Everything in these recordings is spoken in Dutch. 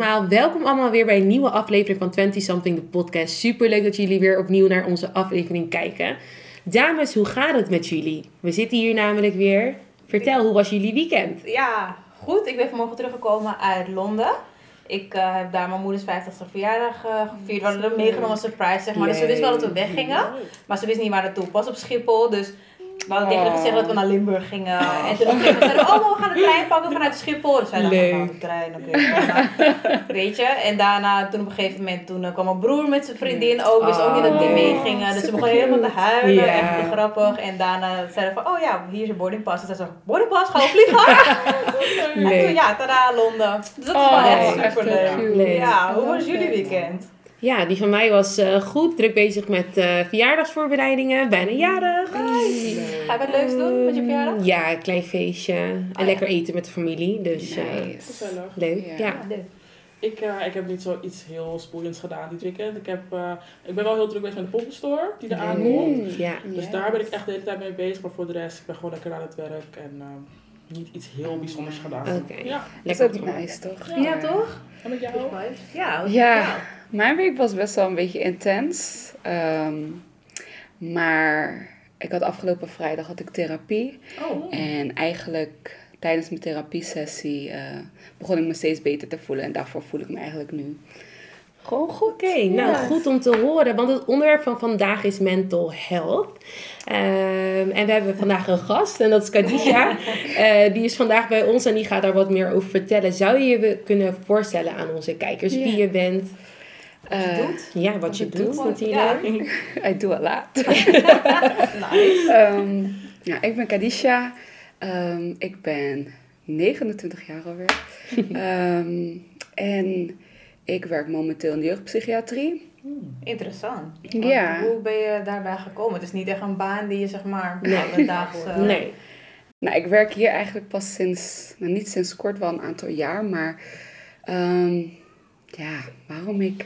allemaal, welkom allemaal weer bij een nieuwe aflevering van 20 Something, de podcast. Super leuk dat jullie weer opnieuw naar onze aflevering kijken. Dames, hoe gaat het met jullie? We zitten hier namelijk weer. Vertel, hoe was jullie weekend? Ja, goed. Ik ben vanmorgen teruggekomen uit Londen. Ik eh, heb daar mijn moeders 50ste verjaardag uh, gevierd. We hadden er meegenomen als surprise, zeg maar. Dus ze wist wel dat we weggingen. Maar ze wist niet waar naartoe. Pas op Schiphol, dus we hadden tegen haar gezegd dat we naar Limburg gingen. En toen zeiden oh, we gaan de trein pakken vanuit Schiphol. Dus wij dachten, oh, de trein, oké. weet je. En daarna, toen op een gegeven moment, toen uh, kwam mijn broer met zijn vriendin ook. Dus ook niet dat die oh, meegingen. Dus ze begonnen helemaal te huilen. Yeah. Echt grappig. En daarna zeiden we van, oh ja, hier is je boardingpas. Dus ze zei boardingpas, gaan we vliegen? en toen, ja, tada, Londen. Dus dat was wel echt super leuk. Ja, hoe was jullie weekend? Ja, die van mij was uh, goed. Druk bezig met uh, verjaardagsvoorbereidingen. Bijna jarig. Nice. Ga je wat leuks doen met je verjaardag? Ja, een klein feestje. en oh, lekker eten met de familie. Dus uh, leuk. Ja. ja. Ik, uh, ik heb niet zoiets heel spoeiends gedaan dit weekend. Ik, heb, uh, ik ben wel heel druk bezig met de poppenstore die er aankomt. Ja. Dus daar ben ik echt de hele tijd mee bezig. Maar voor de rest, ik ben gewoon lekker aan het werk. En niet iets heel bijzonders gedaan. Oké. Okay. Ja. Lekker ook nice, toch? Ja, ja toch? En met jou? Ja. Ja. Mijn week was best wel een beetje intens. Um, maar ik had afgelopen vrijdag had ik therapie. Oh. En eigenlijk tijdens mijn therapiesessie uh, begon ik me steeds beter te voelen. En daarvoor voel ik me eigenlijk nu gewoon goed. Oké, nou goed om te horen. Want het onderwerp van vandaag is mental health. Um, en we hebben vandaag een gast en dat is Kadisha. uh, die is vandaag bij ons en die gaat daar wat meer over vertellen. Zou je je kunnen voorstellen aan onze kijkers wie je bent? Wat je uh, doet. Ja, wat, wat je, doet, doet natuurlijk. Ja. I do a lot. nice. Um, ja, ik ben Kadisha. Um, ik ben 29 jaar alweer. en ik werk momenteel in de jeugdpsychiatrie. Hmm. Interessant. Ja. Hoe ben je daarbij gekomen? Het is niet echt een baan die je zeg maar nee. dagelijks... Uh... Nee. Nou, ik werk hier eigenlijk pas sinds, nou niet sinds kort, wel een aantal jaar. Maar um, ja, waarom ik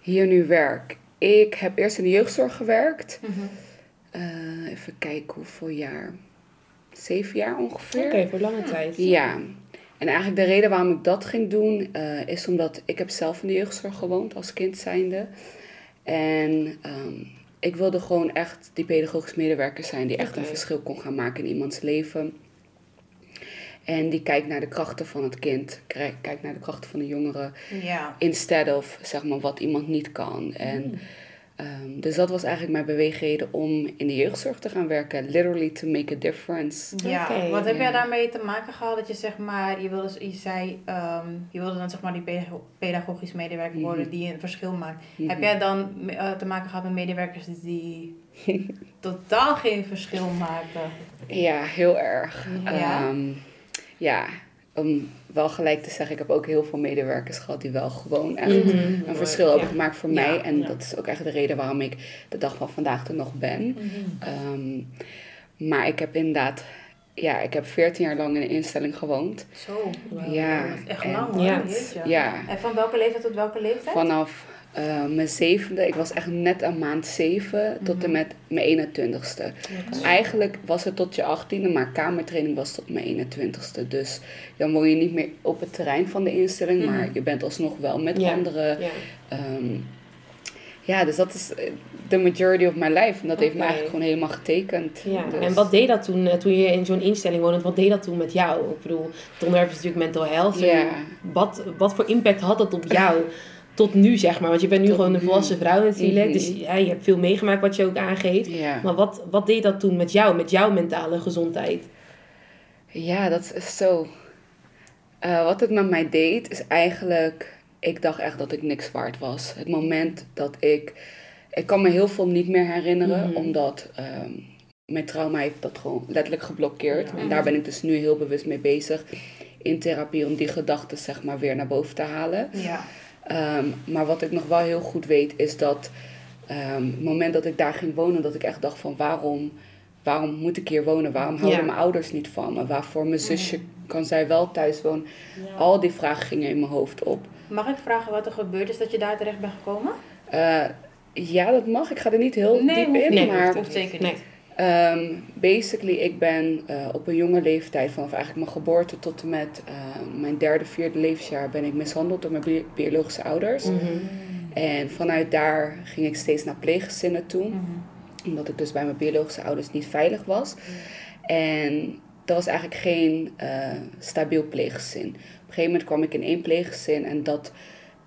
hier nu werk? Ik heb eerst in de jeugdzorg gewerkt. Mm -hmm. uh, even kijken hoeveel jaar. Zeven jaar ongeveer. Oké, voor lange tijd. Ja. En eigenlijk de reden waarom ik dat ging doen, uh, is omdat ik heb zelf in de jeugdzorg gewoond als kind zijnde. En um, ik wilde gewoon echt die pedagogisch medewerker zijn die echt een verschil kon gaan maken in iemands leven. En die kijkt naar de krachten van het kind, kijkt naar de krachten van de jongeren. Ja. Instead of zeg maar wat iemand niet kan. En mm. Um, dus dat was eigenlijk mijn beweegreden om in de jeugdzorg te gaan werken. Literally to make a difference. Ja, wat heb jij daarmee te maken gehad? Dat je zeg maar, je wilde, je zei, um, je wilde dan zeg maar die pedagogisch medewerker mhm. worden die een verschil maakt. Heb mhm. jij dan uh, te maken gehad met medewerkers die totaal geen verschil maken? Ja, heel erg. Ja. Um, ja, om wel gelijk te zeggen, ik heb ook heel veel medewerkers gehad die wel gewoon echt mhm. een verschil hebben gemaakt voor mij. En dat is ook echt de reden waarom ik de dag van vandaag er nog ben. Mhm. Ehm, maar ik heb inderdaad, ja, ik heb 14 jaar lang in een instelling gewoond. Zo, ja. echt lang hoor. Ja. ja. En van welke leeftijd tot welke leeftijd? Vanaf uh, mijn zevende, ik was echt net een maand zeven tot en mhm. met mijn 21ste. Eigenlijk was het tot je achttiende, maar kamertraining was tot mijn 21ste. Dus dan woon je niet meer op het terrein van de instelling, maar mhm. je bent alsnog wel met anderen. Ja. Ehm, ja, dus dat is de majority of my life. En dat heeft me eigenlijk gewoon helemaal getekend. Ja. Dus. En wat deed dat toen, eh, toen je in zo'n instelling woonde? Wat deed dat toen met jou? Ik bedoel, het onderwerp is natuurlijk mental health. Wat, wat voor impact had dat op jou? tot nu, zeg maar. Want je bent nu gewoon een volwassen vrouw natuurlijk. Mhm. Dus ja, je hebt veel meegemaakt wat je ook aangeeft. Maar wat, wat deed dat toen met jou, met jouw mentale gezondheid? Ja, dat is zo. Uh, wat het met mij deed, is eigenlijk... Ik dacht echt dat ik niks waard was. Het moment dat ik... Ik kan me heel veel niet meer herinneren, mhm. omdat... Um, mijn trauma heeft dat gewoon letterlijk geblokkeerd. En daar ben ik dus nu heel bewust mee bezig in therapie om die gedachten zeg maar weer naar boven te halen. Ja. Ehm, maar wat ik nog wel heel goed weet is dat um, het moment dat ik daar ging wonen, dat ik echt dacht van waarom, waarom moet ik hier wonen? Waarom houden mijn ouders niet van me? Waarvoor mijn zusje kan zij wel thuis wonen? Al die vragen gingen in mijn hoofd op. Mag ik vragen wat er gebeurd is dat je daar terecht bent gekomen? Uh, ja, dat mag. Ik ga er niet heel diep in. Nee, maar, hoeft zeker niet. Um, basically, ik ben uh, op een jonge leeftijd, vanaf eigenlijk mijn geboorte tot en met uh, mijn derde, vierde levensjaar, ben ik mishandeld door mijn bi biologische ouders. Mm -hmm. En vanuit daar ging ik steeds naar pleeggezinnen toe, mm -hmm. omdat ik dus bij mijn biologische ouders niet veilig was. Mm. En dat was eigenlijk geen uh, stabiel pleeggezin. Op een gegeven moment kwam ik in één pleeggezin en dat,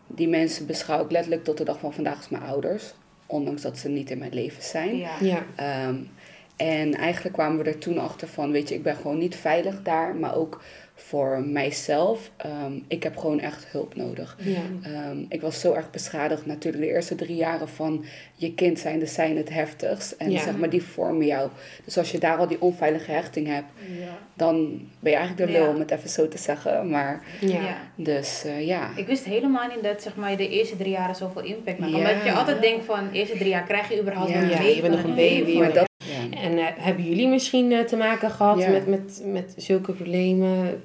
die mensen beschouw ik letterlijk tot de dag van vandaag als mijn ouders. Ondanks dat ze niet in mijn leven zijn. Ja. ja. Um, en eigenlijk kwamen we er toen achter van, weet je, ik ben gewoon niet veilig daar, maar ook voor mijzelf. Um, ik heb gewoon echt hulp nodig. Ja. Um, ik was zo erg beschadigd. Natuurlijk, de eerste drie jaren van je kind zijn, de zijn het heftigst. En zeg maar, die vormen jou. Dus als je daar al die onveilige hechting hebt, ja. dan ben je eigenlijk de lul, om het even zo te zeggen. Maar, ja. dus uh, ja. Ik wist helemaal niet dat zeg maar, de eerste drie jaren zoveel impact maakt. Omdat je altijd denkt van, de eerste drie jaar krijg je überhaupt nog een baby. je bent nog een baby. Maar dat, en uh, hebben jullie misschien uh, te maken gehad met, met, met zulke problemen?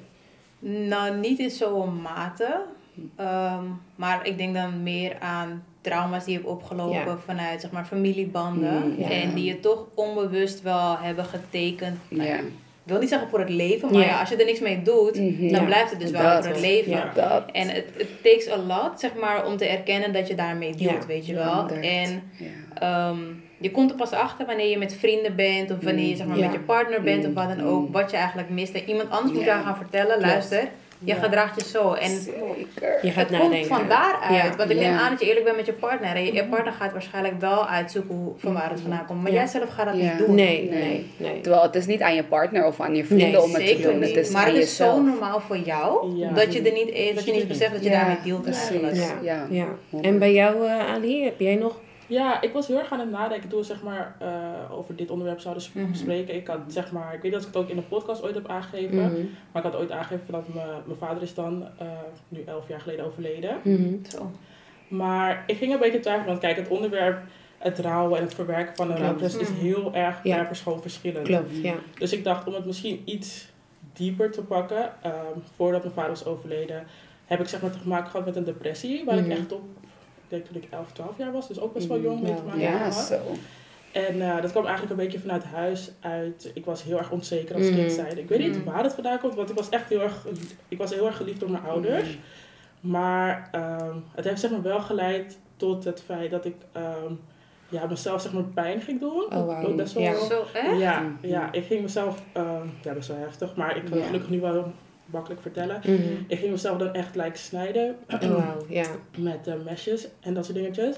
Nou, niet in zo'n mate. Um, maar ik denk dan meer aan trauma's die je hebt opgelopen vanuit zeg maar, familiebanden. Mm, ja. En die je toch onbewust wel hebben getekend. Nou, ja. Ik wil niet zeggen voor het leven, maar ja. als je er niks mee doet, mm-hmm. dan blijft het dus wel voor het leven. En het, het takes a lot, zeg maar, om te erkennen dat je daarmee dealt, weet je wel. En um, je komt er pas achter wanneer je met vrienden bent of wanneer je zeg maar, met je partner bent of wat dan ook, mm. wat je eigenlijk mist. En iemand anders moet jou gaan vertellen, luister, je gedraagt je zo. En je gaat het komt van daaruit. Want ik neem aan dat je eerlijk bent met je partner. En je, partner gaat waarschijnlijk wel uitzoeken hoe, van waar het vandaan komt. Maar jij zelf gaat dat niet doen. Nee, nee, nee. Terwijl het is niet aan je partner of aan je vrienden om het te doen. Het is maar het is zo normaal voor jou dat je er niet is, dat je niet beseft dat je daarmee dealt eigenlijk. Ja. Ja. En bij jou, uh, Ali, heb jij nog ja, ik was heel erg aan het nadenken toen we zeg maar, uh, over dit onderwerp zouden sp mm spreken. Ik had zeg maar, ik weet dat ik het ook in de podcast ooit heb aangegeven. Mm -hmm. Maar ik had ooit aangegeven dat mijn vader is dan uh, nu elf jaar geleden overleden. Mm -hmm. Zo. Maar ik ging een beetje twijfelen, want kijk, het onderwerp, het rouwen en het verwerken van een rouwproces is heel erg ja. per persoon verschillend. Klopt, ja. Dus ik dacht om het misschien iets dieper te pakken, um, voordat mijn vader was overleden, heb ik zeg maar te maken gehad met een depressie, waar ik mhm. echt op denk toen ik 11, 12 jaar was, dus ook best wel jong. Ja, maar ja zo. En uh, dat kwam eigenlijk een beetje vanuit huis uit. Ik was heel erg onzeker als kind mm. zijn. Ik weet niet mm. waar het vandaan komt, want ik was echt heel erg, ik was heel erg geliefd door mijn ouders. Mm. Maar um, het heeft zeg maar wel geleid tot het feit dat ik um, ja, mezelf zeg maar pijn ging doen. Oh, wow. Best wel, ja. Zo echt? Ja, ja, ik ging mezelf, um, ja best wel heftig, maar ik kan gelukkig nu wel makkelijk vertellen. Mhm. Ik ging mezelf dan echt like, snijden. Oh, wow, yeah. Met uh, mesjes en dat soort dingetjes.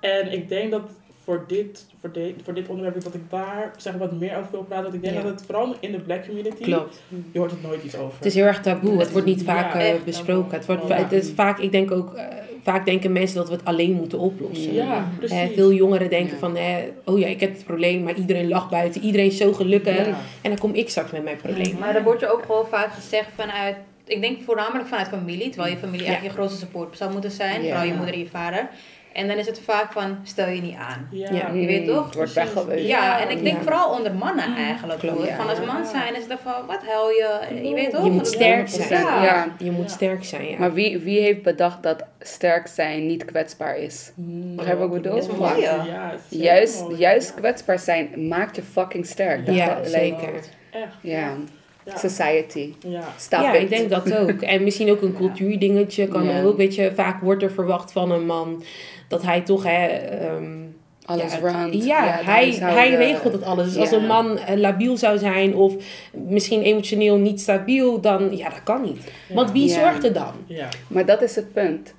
En ik denk dat voor dit, voor, de, voor dit onderwerp dat ik daar zeg, wat meer over wil praten. Want ik denk dat het vooral in de black community, Klopt. je hoort het nooit iets over. Het is heel erg taboe. Het wordt niet vaak besproken. Het wordt, het is vaak, ik denk ook, uh, vaak denken mensen dat we het alleen moeten oplossen. Ja, precies. veel jongeren denken van, oh ja, ik heb het probleem, maar iedereen lacht buiten. Iedereen is zo gelukkig. En dan kom ik straks met mijn probleem. Maar dan wordt je ook gewoon vaak gezegd vanuit ik denk voornamelijk vanuit familie, terwijl je familie eigenlijk je grootste support zou moeten zijn, vooral je moeder en je vader. En dan is het vaak van, stel je niet aan. Ja. Je weet toch? Het wordt weggewezen. Ja, en ik denk vooral onder mannen mm. eigenlijk. Klopt, Van als man zijn is het van, wat huil je? Je weet toch? Je moet sterk zijn. Ja. Je moet sterk zijn, ja. Maar wie, wie heeft bedacht dat sterk zijn niet kwetsbaar is? Mm. Begrijp wat ik bedoel? Dat is mooi. Ja, juist, juist kwetsbaar zijn maakt je fucking sterk. Dat ja, zeker. Echt. Ja. Society. Ja, Stop ja ik denk dat ook. En misschien ook een cultuurdingetje kan ook. Weet je, vaak wordt er verwacht van een man dat hij toch hè, um, alles ja, Ja, hij, hij regelt het alles. Dus als een man uh, labiel zou zijn of misschien emotioneel niet stabiel, dan ja, dat kan niet. Want wie zorgt er dan? Maar dat is het punt.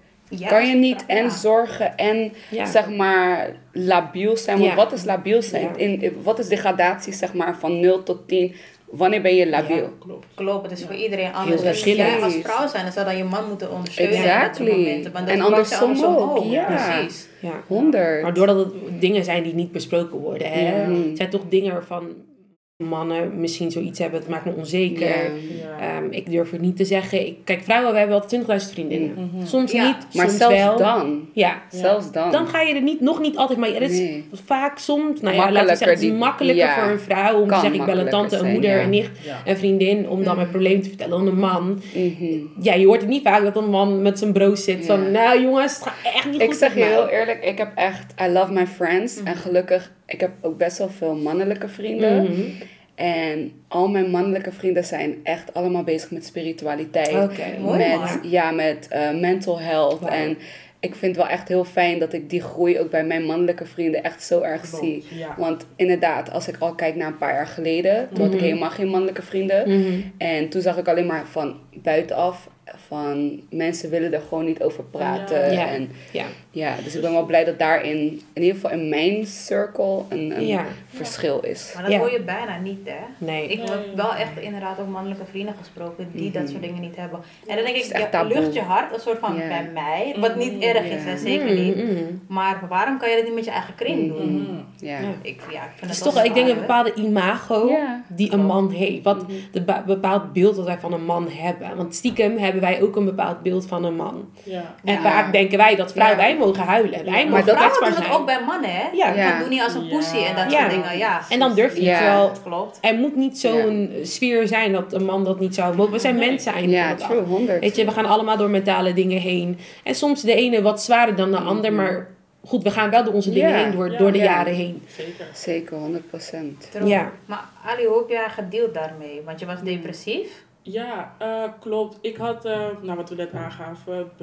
kan je niet en zorgen en zeg maar labiel zijn? Want wat is labiel zijn? In, wat is degradatie zeg maar van 0 tot 10? Wanneer ben je labiel? Ja, klopt. klopt, het is voor iedereen anders. Als jij als vrouw zijn, dan zou dan je man moeten ondersteunen exactly. in momenten. Want en andersom, andersom ook. ook. Ja. Precies. Ja. 100. Maar doordat het dingen zijn die niet besproken worden. Hè? Het zijn toch dingen waarvan mannen misschien zoiets hebben, het maakt me onzeker. Yeah. Um, ik durf het niet te zeggen. Ik, kijk, vrouwen, we hebben wel 20.000 vriendinnen. Mm -hmm. Soms ja. niet, maar soms zelfs wel. dan. Ja. Zelfs dan. Dan ga je er niet, nog niet altijd, maar het is nee. vaak soms, nou ja, laten we zeggen, het is makkelijker voor een vrouw om te zeggen, ik bel een tante, een moeder, een nicht, een vriendin, om dan mijn probleem te vertellen aan een man. Mm -hmm. Ja, je hoort het niet vaak dat een man met zijn broos zit van, nou jongens, het gaat echt niet ik goed Ik zeg je heel eerlijk, ik heb echt, I love my friends. En gelukkig ik heb ook best wel veel mannelijke vrienden. En al mijn mannelijke vrienden zijn echt allemaal bezig met spiritualiteit. Okay, mooi, met, ja, met uh, mental health. En ik vind het wel echt heel fijn dat ik die groei ook bij mijn mannelijke vrienden echt zo erg zie. Want inderdaad, als ik al kijk naar een paar jaar geleden, toen had ik mhm. helemaal geen mannelijke vrienden. Mhm. En toen zag ik alleen maar van buitenaf van mensen willen er gewoon niet over praten. Ja. En, ja. ja, dus ik ben wel blij dat daarin, in ieder geval in mijn circle, een, een verschil is. Maar dat hoor je bijna niet, hè? Nee. Ik heb wel echt inderdaad ook mannelijke vrienden gesproken die dat mhm. soort dingen niet hebben. En dan denk ik, ja, lucht je hart een soort van bij mij, wat niet mhm. erg is, hè? zeker mhm, niet. Maar waarom kan je dat niet met je eigen kring doen? Ja. Ik, ja, ik vind het is toch, ik denk een bepaalde imago die een man heeft. Wat de bepaald beeld dat wij van een man hebben. Want stiekem hebben wij ook een bepaald beeld van een man. Ja. En vaak denken wij dat vrouwen, wij mogen huilen. Wij mogen maar dat vrouwen doen het ook bij mannen, hè? Ja. Dat doen niet als een pussy en dat soort dingen. Ja. En dan durf je het wel. Klopt. Er moet niet zo'n sfeer zijn dat een man dat niet zou mogen. We zijn mensen eigenlijk. Ja, true, 100. Weet je, we gaan allemaal door mentale dingen heen. En soms de ene wat zwaarder dan de ander, mm. maar goed, we gaan wel door onze dingen heen, door, door de jaren heen. Zeker. Zeker, 100%. Ja. Maar Ali, hoe heb jij gedeeld daarmee? Want je was depressief. Ja, uh, klopt. Ik had, uh, nou wat we net aangaven, op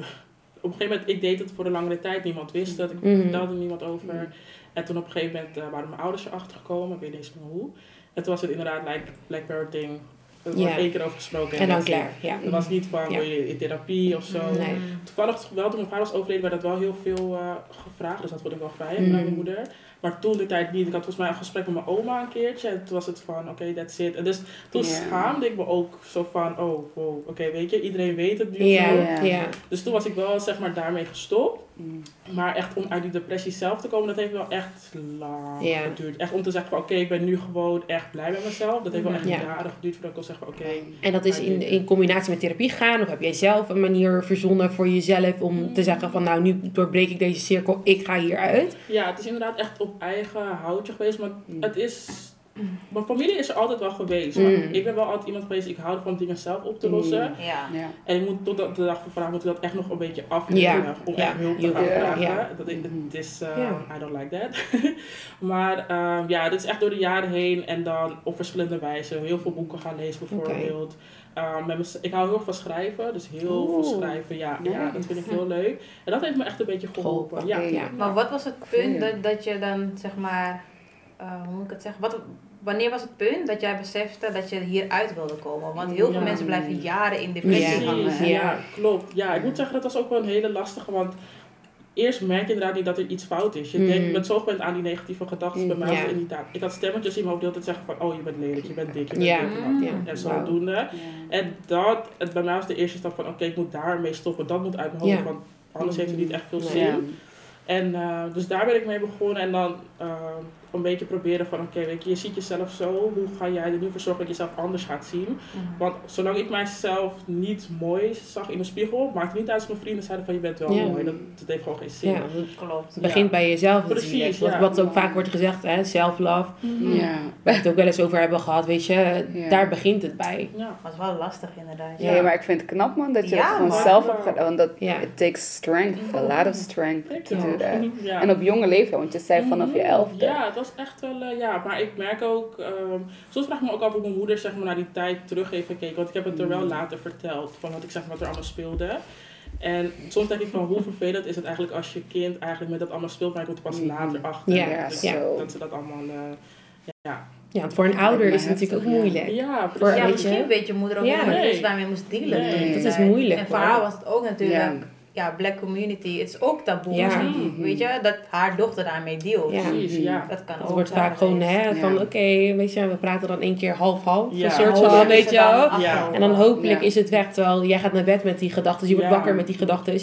een gegeven moment, ik deed het voor een langere tijd, niemand wist dat, ik mm vertelde niemand over. En toen op een gegeven moment uh, waren mijn ouders erachter gekomen, ik weet niet eens meer hoe. En toen was het inderdaad like, like parenting. Er wordt één keer over gesproken. En, dan klaar, ja. Er was niet van, wil je in therapie of zo. Nee. Toevallig, wel toen mijn vader was overleden, werd dat wel heel veel gevraagd. Dus dat vond ik wel fijn mm. mijn moeder. Maar toen de tijd niet. Ik had volgens mij een gesprek met mijn oma een keertje. En toen was het van, oké, okay, that's it. En dus toen schaamde ik me ook zo van, oh, wow, oké, weet je, iedereen weet het nu. Ja, Dus toen was ik wel, zeg maar, daarmee gestopt. Mm. Maar echt om uit die depressie zelf te komen, dat heeft wel echt lang geduurd. Echt om te zeggen van, oké, ik ben nu gewoon echt blij met mezelf. Dat heeft wel echt jaren geduurd voordat ik kon zeggen, oké. en dat is in, in combinatie met therapie gaan? Of heb jij zelf een manier verzonnen voor jezelf om te zeggen van, nou, nu doorbreek ik deze cirkel, ik ga hieruit? Ja, het is inderdaad echt op eigen houtje geweest. Maar het is mijn familie is er altijd wel geweest. Mm. Ik ben wel altijd iemand geweest, ik hou ervan dingen zelf op te mm. lossen. Ja. En ik moet tot de dag van vandaag moet ik dat echt nog een beetje afleren om echt hulp te gaan vragen. Dat ik, het is, uh, I don't like that. maar uh, ja, dit is echt door de jaren heen en dan op verschillende wijzen. Heel veel boeken gaan lezen bijvoorbeeld. Okay. Uh, ik hou heel erg van schrijven, dus heel veel schrijven. Ja, ja, dat vind ik heel leuk. En dat heeft me echt een beetje geholpen. Ja. Maar wat was het punt dat, dat je dan zeg maar uh, hoe moet ik het zeggen? Wat, wanneer was het punt dat jij besefte dat je hieruit wilde komen? Want heel veel mensen blijven jaren in depressie ja. hangen. Ja, klopt. Ja, ik moet zeggen, dat was ook wel een hele lastige, want eerst merk je inderdaad niet dat er iets fout is. Je mm. denkt, je bent zo gewend aan die negatieve gedachten. Bij mij was inderdaad, ik had stemmetjes in mijn hoofd altijd zeggen van, oh je bent lelijk, je bent dik, je bent ja. dik. En, en zodoende. En dat, het, bij mij was de eerste stap van, oké, ik moet daarmee stoppen. Dat moet uit mijn hoofd, want anders heeft het niet echt veel zin. En uh, dus daar ben ik mee begonnen en dan uh, een beetje proberen van oké, weet je, je ziet jezelf zo, hoe ga jij er nu voor zorgen dat je jezelf anders gaat zien? Mhm. Want zolang ik mijzelf niet mooi zag in de spiegel, maakte het niet uit als mijn vrienden zeiden van je bent wel mooi. Dat, dat heeft gewoon geen zin. Ja, klopt. Het begint bij jezelf Precies, wat, wat ook vaak wordt gezegd, hè, self-love. Mm ja. Waar we het ook wel eens over hebben gehad, weet je, daar begint het bij. Ja, dat is wel lastig inderdaad. Ja, maar ik vind het knap man, dat je het gewoon zelf hebt gedaan. Want dat, it takes strength, a lot of strength to do that. En op jonge leeftijd, want je zei vanaf je elfde. Ja, dat was echt wel, uh, ja, maar ik merk ook, um, soms vraag ik me ook af hoe mijn moeder zeg maar naar die tijd terug heeft gekeken, want ik heb het er wel mm. later verteld, van wat ik zeg wat er allemaal speelde. En soms denk ik van hoe vervelend is het eigenlijk als je kind eigenlijk met dat allemaal speelt, maar je komt er pas mm. later achter. Ja, dus ja. Dat ze dat allemaal, uh, ja. Ja, want voor een ouder is het natuurlijk ook moeilijk. Ja, voor, ja misschien weet je moeder ook niet hoe ze daarmee moest dealen. Nee. Dat is moeilijk. En voor haar was het ook natuurlijk ja, black community, het is ook taboe. Ja. weet je, dat haar dochter daarmee deelt. Ja. Precies, ja. Dat kan het wordt vaak gewoon hè, van, oké, weet je, we praten dan één keer half-half. Ja. soort van, weet je wel. En dan hopelijk is het weg, terwijl jij gaat naar bed met die gedachten, je wordt wakker met die gedachten.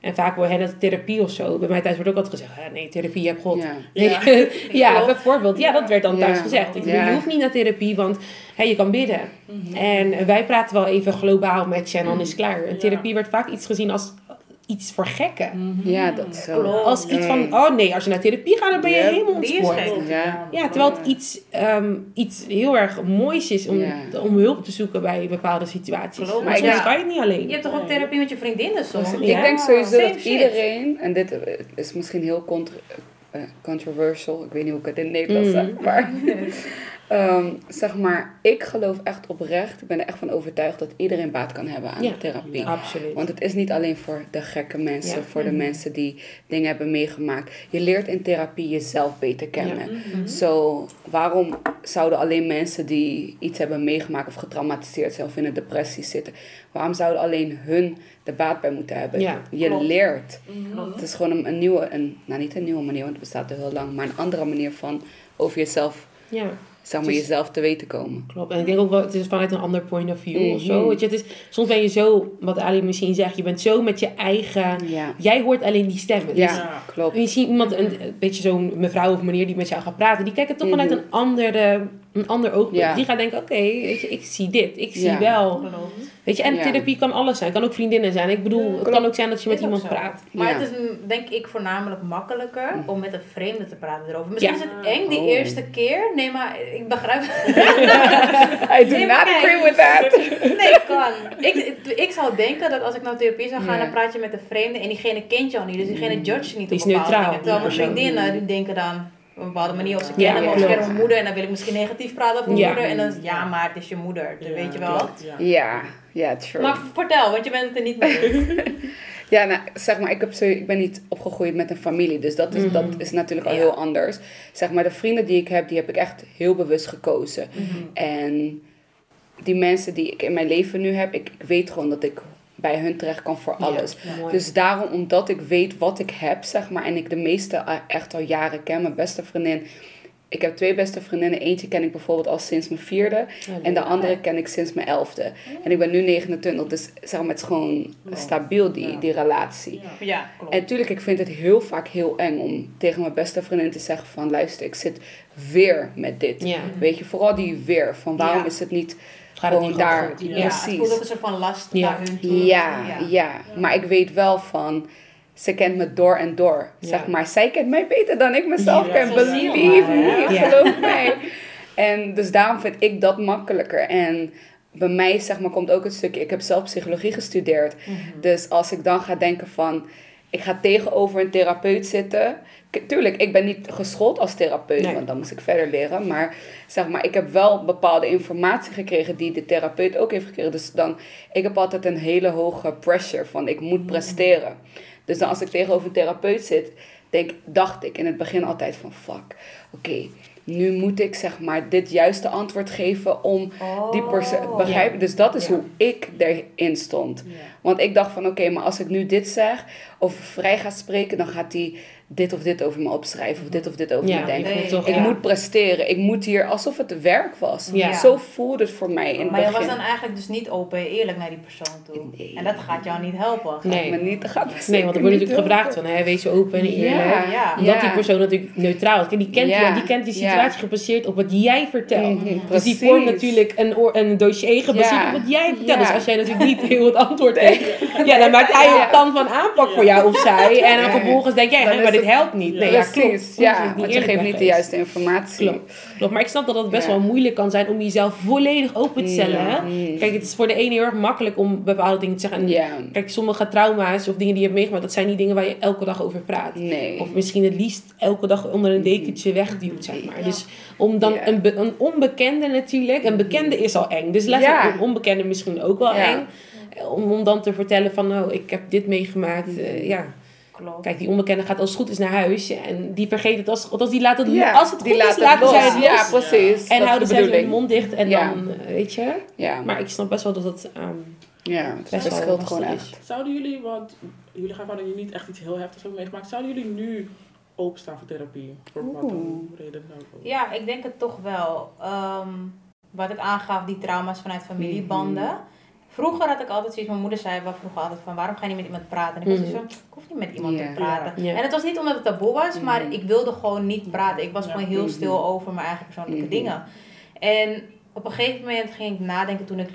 En vaak wordt het therapie of zo. Bij mij thuis wordt ook altijd gezegd, nee, therapie, je hebt God. Ja, ja. bijvoorbeeld. Ja, dat werd dan thuis gezegd. Ik je hoeft niet naar therapie, want hè, je kan bidden. Mhm. En wij praten wel even globaal met je en dan is het klaar. En therapie werd vaak iets gezien als iets voor gekken. Mhm. Ja, dat is zo. Als iets van, oh nee, als je naar therapie gaat, dan ben je helemaal ontspoord. Ja. ja, terwijl het iets, um, iets heel erg moois is om, om hulp te zoeken bij bepaalde situaties. Klopt. Maar soms kan je het niet alleen. Je hebt toch ook therapie met je vriendinnen soms? Ik denk sowieso dat iedereen, en dit is misschien heel contra controversial. Ik weet niet hoe ik het in Nederlands zeg, mm. maar... Ehm, zeg maar, ik geloof echt oprecht, ik ben er echt van overtuigd dat iedereen baat kan hebben aan therapie. Ja, absoluut. Want het is niet alleen voor de gekke mensen, voor de mhm. mensen die dingen hebben meegemaakt. Je leert in therapie jezelf beter kennen. Zo, mhm. waarom zouden alleen mensen die iets hebben meegemaakt of getraumatiseerd zijn of in een depressie zitten, waarom zouden alleen hun de baat bij moeten hebben? je leert. Mhm. Het is gewoon een, nieuwe, een, nou niet een nieuwe manier, want het bestaat er heel lang, maar een andere manier van over jezelf ja zeg maar, jezelf te weten komen. Klopt. En ik denk ook wel, het is vanuit een ander point of view of zo. Mhm. Weet je, het is, soms ben je zo, wat Ali misschien zegt, je bent zo met je eigen... Jij hoort alleen die stemmen. Dus ja, klopt. En je ziet iemand, een, een beetje zo'n mevrouw of meneer die met jou gaat praten, die kijken toch vanuit mhm. een andere een ander oogpunt. Die gaat denken, oké, weet je, ik zie dit. Ik zie wel. Weet je, en therapie kan alles zijn. kan ook vriendinnen zijn. Ik bedoel, het kan ook zijn dat je met iemand praat. Maar het is denk ik voornamelijk makkelijker hm. om met een vreemde te praten erover. Misschien is het eng die oh. eerste keer. Nee, maar ik begrijp I do not agree with that. nee, kan. Ik, ik zou denken dat als ik naar therapie zou gaan, dan praat je met een vreemde en diegene kent je al niet. Dus diegene hm. judge je niet die op is neutraal. Terwijl mijn vriendinnen, die denken dan op een bepaalde manier. Of ze kennen me, of ze kennen mijn moeder. En dan wil ik misschien negatief praten over mijn moeder. En dan ja, maar het is je moeder. Dat weet je wel. Ja, ja, true. Maar vertel, want je bent het er niet mee Ja, nou, zeg maar, ik, heb zo, ik ben niet opgegroeid met een familie. Dus dat is, mhm. dat is natuurlijk al heel anders. Zeg maar, de vrienden die ik heb, die heb ik echt heel bewust gekozen. Mhm. En die mensen die ik in mijn leven nu heb, ik, ik weet gewoon dat ik bij hun terecht kan voor alles. dus daarom, omdat ik weet wat ik heb, zeg maar, en ik de meeste eh, echt al jaren ken, mijn beste vriendin. Ik heb twee beste vriendinnen. Eentje ken ik bijvoorbeeld al sinds mijn vierde. en de andere ken ik sinds mijn elfde. En ik ben nu 29, dus zeg maar, het is gewoon stabiel, die, die relatie. Ja, klopt. En natuurlijk, ik vind het heel vaak heel eng om tegen mijn beste vriendin te zeggen van... Luister, ik zit weer met dit. Weet je, vooral die weer. Van waarom is het niet Gaat het niet daar. Goed, ja. Precies. Het voelt ook een soort van last ja. hun toe. Ja, ja, maar ik weet wel van ze kent me door en door. Zeg maar, zij kent mij beter dan ik mezelf ken. Believe me, geloof mij. En dus daarom vind ik dat makkelijker. En bij mij, zeg maar, komt ook het stukje... Ik heb zelf psychologie gestudeerd. Mhm. Dus als ik dan ga denken van... Ik ga tegenover een therapeut zitten tuurlijk, ik ben niet geschoold als therapeut, want dan moest ik verder leren. Maar zeg maar, ik heb wel bepaalde informatie gekregen die de therapeut ook heeft gekregen. Dus dan, ik heb altijd een hele hoge pressure van ik moet mm. presteren. Dus dan als ik tegenover een therapeut zit, denk, dacht ik in het begin altijd van fuck, oké, nu moet ik zeg maar dit juiste antwoord geven om die persoon te oh. begrijpen. Dus dat is hoe ik erin stond. Want ik dacht van oké, maar als ik nu dit zeg of vrij ga spreken, dan gaat die dit of dit over me opschrijven of dit of dit over me denken. ik moet presteren. Ik moet hier alsof het werk was. Zo voelde het voor mij in Maar je was dan eigenlijk dus niet open en eerlijk naar die persoon toe. En dat gaat jou niet helpen. nee, me niet, gaat nee want er wordt natuurlijk gevraagd van hè, wees open en eerlijk. Ja. Omdat die persoon natuurlijk neutraal is. Die kent, die, die kent die situatie gebaseerd op wat jij vertelt. Mhm, dus die vormt natuurlijk een, een dossier gebaseerd op wat jij vertelt. Dus als jij natuurlijk niet heel het antwoord hebt, ja, dan maakt hij een plan van aanpak voor jou of zij. En dan vervolgens denk jij, maar dit helpt niet. Nee, ja. Ja, want je geeft niet de juiste informatie. Klopt. klopt. Maar ik snap dat het best wel moeilijk kan zijn om jezelf volledig open te stellen. Kijk, het is voor de ene heel erg makkelijk om bepaalde dingen te zeggen. En kijk, sommige trauma's of dingen die je hebt meegemaakt, dat zijn niet dingen waar je elke dag over praat. Nee. Of misschien het liefst elke dag onder een dekentje wegduwt, zeg maar. Dus om dan een, een onbekende natuurlijk, een bekende is al eng. Dus letterlijk een onbekende misschien ook wel eng. Om, om dan te vertellen van, oh, ik heb dit meegemaakt. Uh, ja. Kijk, die onbekende gaat als het goed is naar huis. En die vergeet het als, als die laat het ja, Als het goed is, laten zij het los. Ja, precies. En houden zij hun mond dicht. En dan, eh, weet je. Ja. Maar ik snap best wel dat het... Um, ja, het verschilt gewoon echt. Zouden jullie, want jullie gaan van dat je niet echt iets heel heftigs hebben meegemaakt. Zouden jullie nu openstaan voor therapie? Voor wat reden dan ook? Ja, ik denk het toch wel. Um, wat ik aangaf, die trauma's vanuit familiebanden. Mhm. Vroeger had ik altijd zoiets, mijn moeder zei wel vroeger altijd van waarom ga je niet met iemand praten? En ik was mm. zo, ik hoef niet met iemand te praten. En het was niet omdat het taboe was, maar mm. ik wilde gewoon niet praten. Ik was gewoon heel stil over mijn eigen persoonlijke dingen. En op een gegeven moment ging ik nadenken toen ik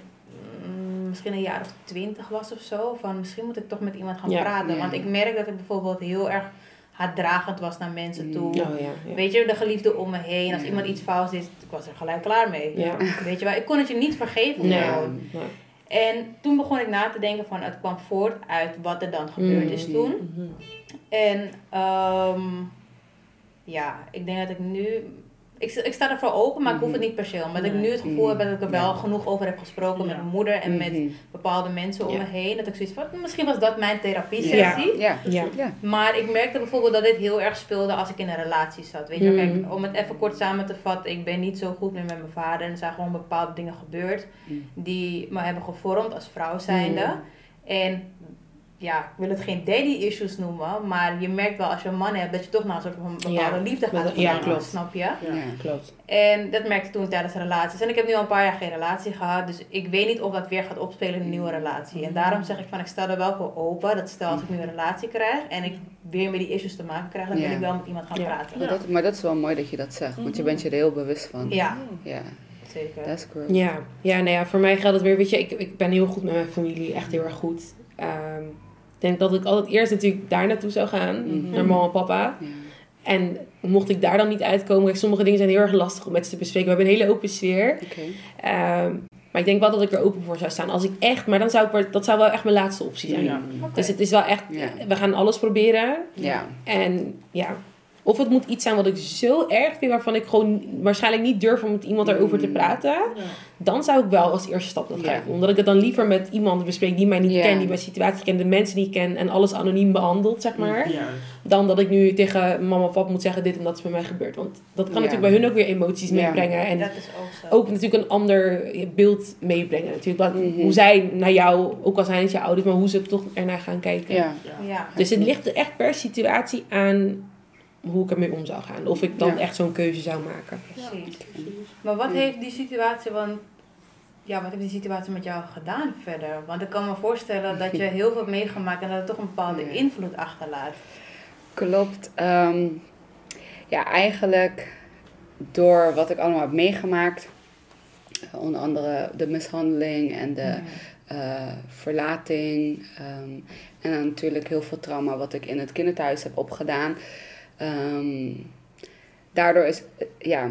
mm, misschien een jaar of twintig was of zo. Van misschien moet ik toch met iemand gaan praten. Want ik merk dat ik bijvoorbeeld heel erg haatdragend was naar mensen toe. Oh, Weet je, de geliefde om me heen. Als iemand iets fout is, ik was er gelijk klaar mee. Weet je wel, ik kon het je niet vergeven. Nee. En toen begon ik na te denken van het kwam voort uit wat er dan gebeurd is mm. toen. Mm-hmm. En um, ja, ik denk dat ik nu ik, ik sta ervoor open, maar ik hoef het mhm. niet per se. Omdat ik nu het gevoel heb dat ik er wel genoeg over heb gesproken met mijn moeder en met mhm. bepaalde mensen om me heen. Dat ik zoiets van, misschien was dat mijn therapie sessie. Ja. Ja. Ja. Maar ik merkte bijvoorbeeld dat dit heel erg speelde als ik in een relatie zat. Weet je, mhm. kijk, om het even kort samen te vatten. Ik ben niet zo goed meer met mijn vader. En er zijn gewoon bepaalde dingen gebeurd die me hebben gevormd als vrouw zijnde. En ja, ik wil het geen daddy issues noemen, maar je merkt wel als je een man hebt dat je toch naar een soort van bepaalde liefde gaat ja, klopt. snap je? Ja, klopt. En dat merkte ik toen tijdens relaties. En ik heb nu al een paar jaar geen relatie gehad, dus ik weet niet of dat weer gaat opspelen in een nieuwe relatie. En daarom zeg ik van, ik sta er wel voor open, dat stel als ik nu een relatie krijg en ik weer met die issues te maken krijg, dan wil ik wel met iemand gaan praten. Maar dat, maar dat is wel mooi dat je dat zegt, want je bent je er heel bewust van. Ja. Ja. Zeker. That's great. Ja, ja, nou ja, voor mij geldt het weer, weet je, ik, ik ben heel goed met mijn familie, echt heel erg goed. Um, denk dat ik altijd eerst natuurlijk daar naartoe zou gaan, mhm. naar mama en papa. En mocht ik daar dan niet uitkomen, sommige dingen zijn heel erg lastig om met ze te bespreken. We hebben een hele open sfeer. Ehm, maar ik denk wel dat ik er open voor zou staan. Als ik echt, maar dan zou ik, dat zou wel echt mijn laatste optie zijn. Dus het is wel echt, we gaan alles proberen. Ja. En ja, of het moet iets zijn wat ik zo erg vind, waarvan ik gewoon waarschijnlijk niet durf om met iemand erover te mm. praten. Dan zou ik wel als eerste stap dat gaan Omdat ik het dan liever met iemand bespreek die mij niet kent, die mijn situatie kent, de mensen die ik ken en alles anoniem behandelt, zeg maar. Dan dat ik nu tegen mama of papa moet zeggen: dit en dat is bij mij gebeurd. Want dat kan natuurlijk bij hun ook weer emoties meebrengen. En dat is ook, zo. ook natuurlijk een ander beeld meebrengen. Natuurlijk. Mhm. Hoe zij naar jou, ook al zijn het je ouders, maar hoe ze toch ernaar gaan kijken. Ja. Dus het ligt echt per situatie aan hoe ik ermee om zou gaan. Of ik dan echt zo'n keuze zou maken. Precies. Maar wat heeft die situatie, want ja, wat heeft die situatie met jou gedaan verder? Want ik kan me voorstellen dat je heel veel hebt meegemaakt en dat het toch een bepaalde invloed achterlaat. Klopt. Ehm, ja, eigenlijk door wat ik allemaal heb meegemaakt, onder andere de mishandeling en de uh, verlating. Ehm, en dan natuurlijk heel veel trauma wat ik in het kinderthuis heb opgedaan. Um, daardoor is, ja,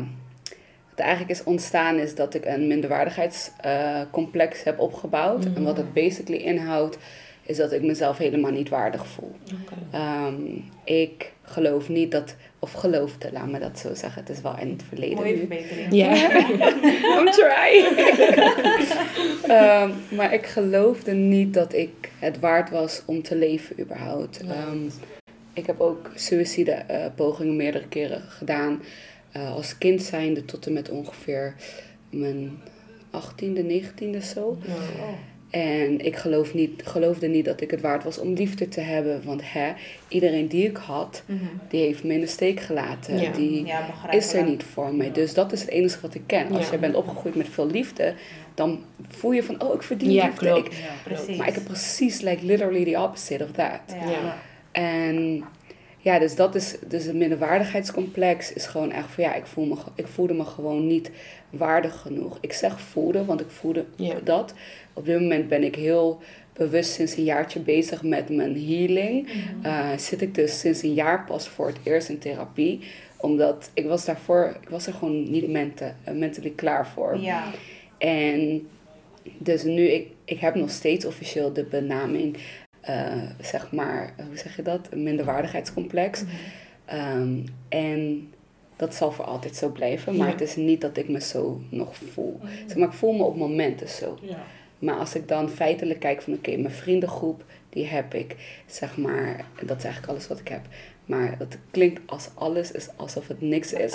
wat eigenlijk is ontstaan is dat ik een minderwaardigheidscomplex uh, heb opgebouwd. En wat het basically inhoudt, is dat ik mezelf helemaal niet waardig voel. Okay. Um, ik geloof niet dat, of geloofde, laat me dat zo zeggen. Het is wel in het verleden. Mooie verbetering. Ja, I'm trying. um, maar ik geloofde niet dat ik het waard was om te leven überhaupt. Um, ik heb ook suïcide uh, pogingen meerdere keren gedaan. Uh, als kind zijnde tot en met ongeveer mijn 18e, 19e zo. En ik geloof niet, geloofde niet dat ik het waard was om liefde te hebben. Want hè, iedereen die ik had, mhm. die heeft me in de steek gelaten. Die is er niet voor mij. Dus dat is het enige wat ik ken. Als je bent opgegroeid met veel liefde, dan voel je van, oh, ik verdien liefde. Ik, maar ik heb precies, like, literally the opposite of that. En ja, dus dat is, dus het minderwaardigheidscomplex is gewoon echt van ja, ik, voel me, ik voelde me gewoon niet waardig genoeg. Ik zeg voelde, want ik voelde dat. Op dit moment ben ik heel bewust sinds een jaartje bezig met mijn healing. Mhm. Eh, zit ik dus sinds een jaar pas voor het eerst in therapie. Omdat ik was daarvoor, ik was er gewoon niet mente, uh, mentally klaar voor. Ja. En dus nu, ik, ik heb nog steeds officieel de benaming uh, zeg maar, hoe zeg je dat? Een minderwaardigheidscomplex. Mhm. Ehm, en dat zal voor altijd zo blijven. Maar het is niet dat ik me zo nog voel. Mhm. Zeg maar, ik voel me op momenten zo. Ja. Maar als ik dan feitelijk kijk van oké, mijn vriendengroep, die heb ik, zeg maar, dat is eigenlijk alles wat ik heb. Maar dat klinkt als alles is alsof het niks is.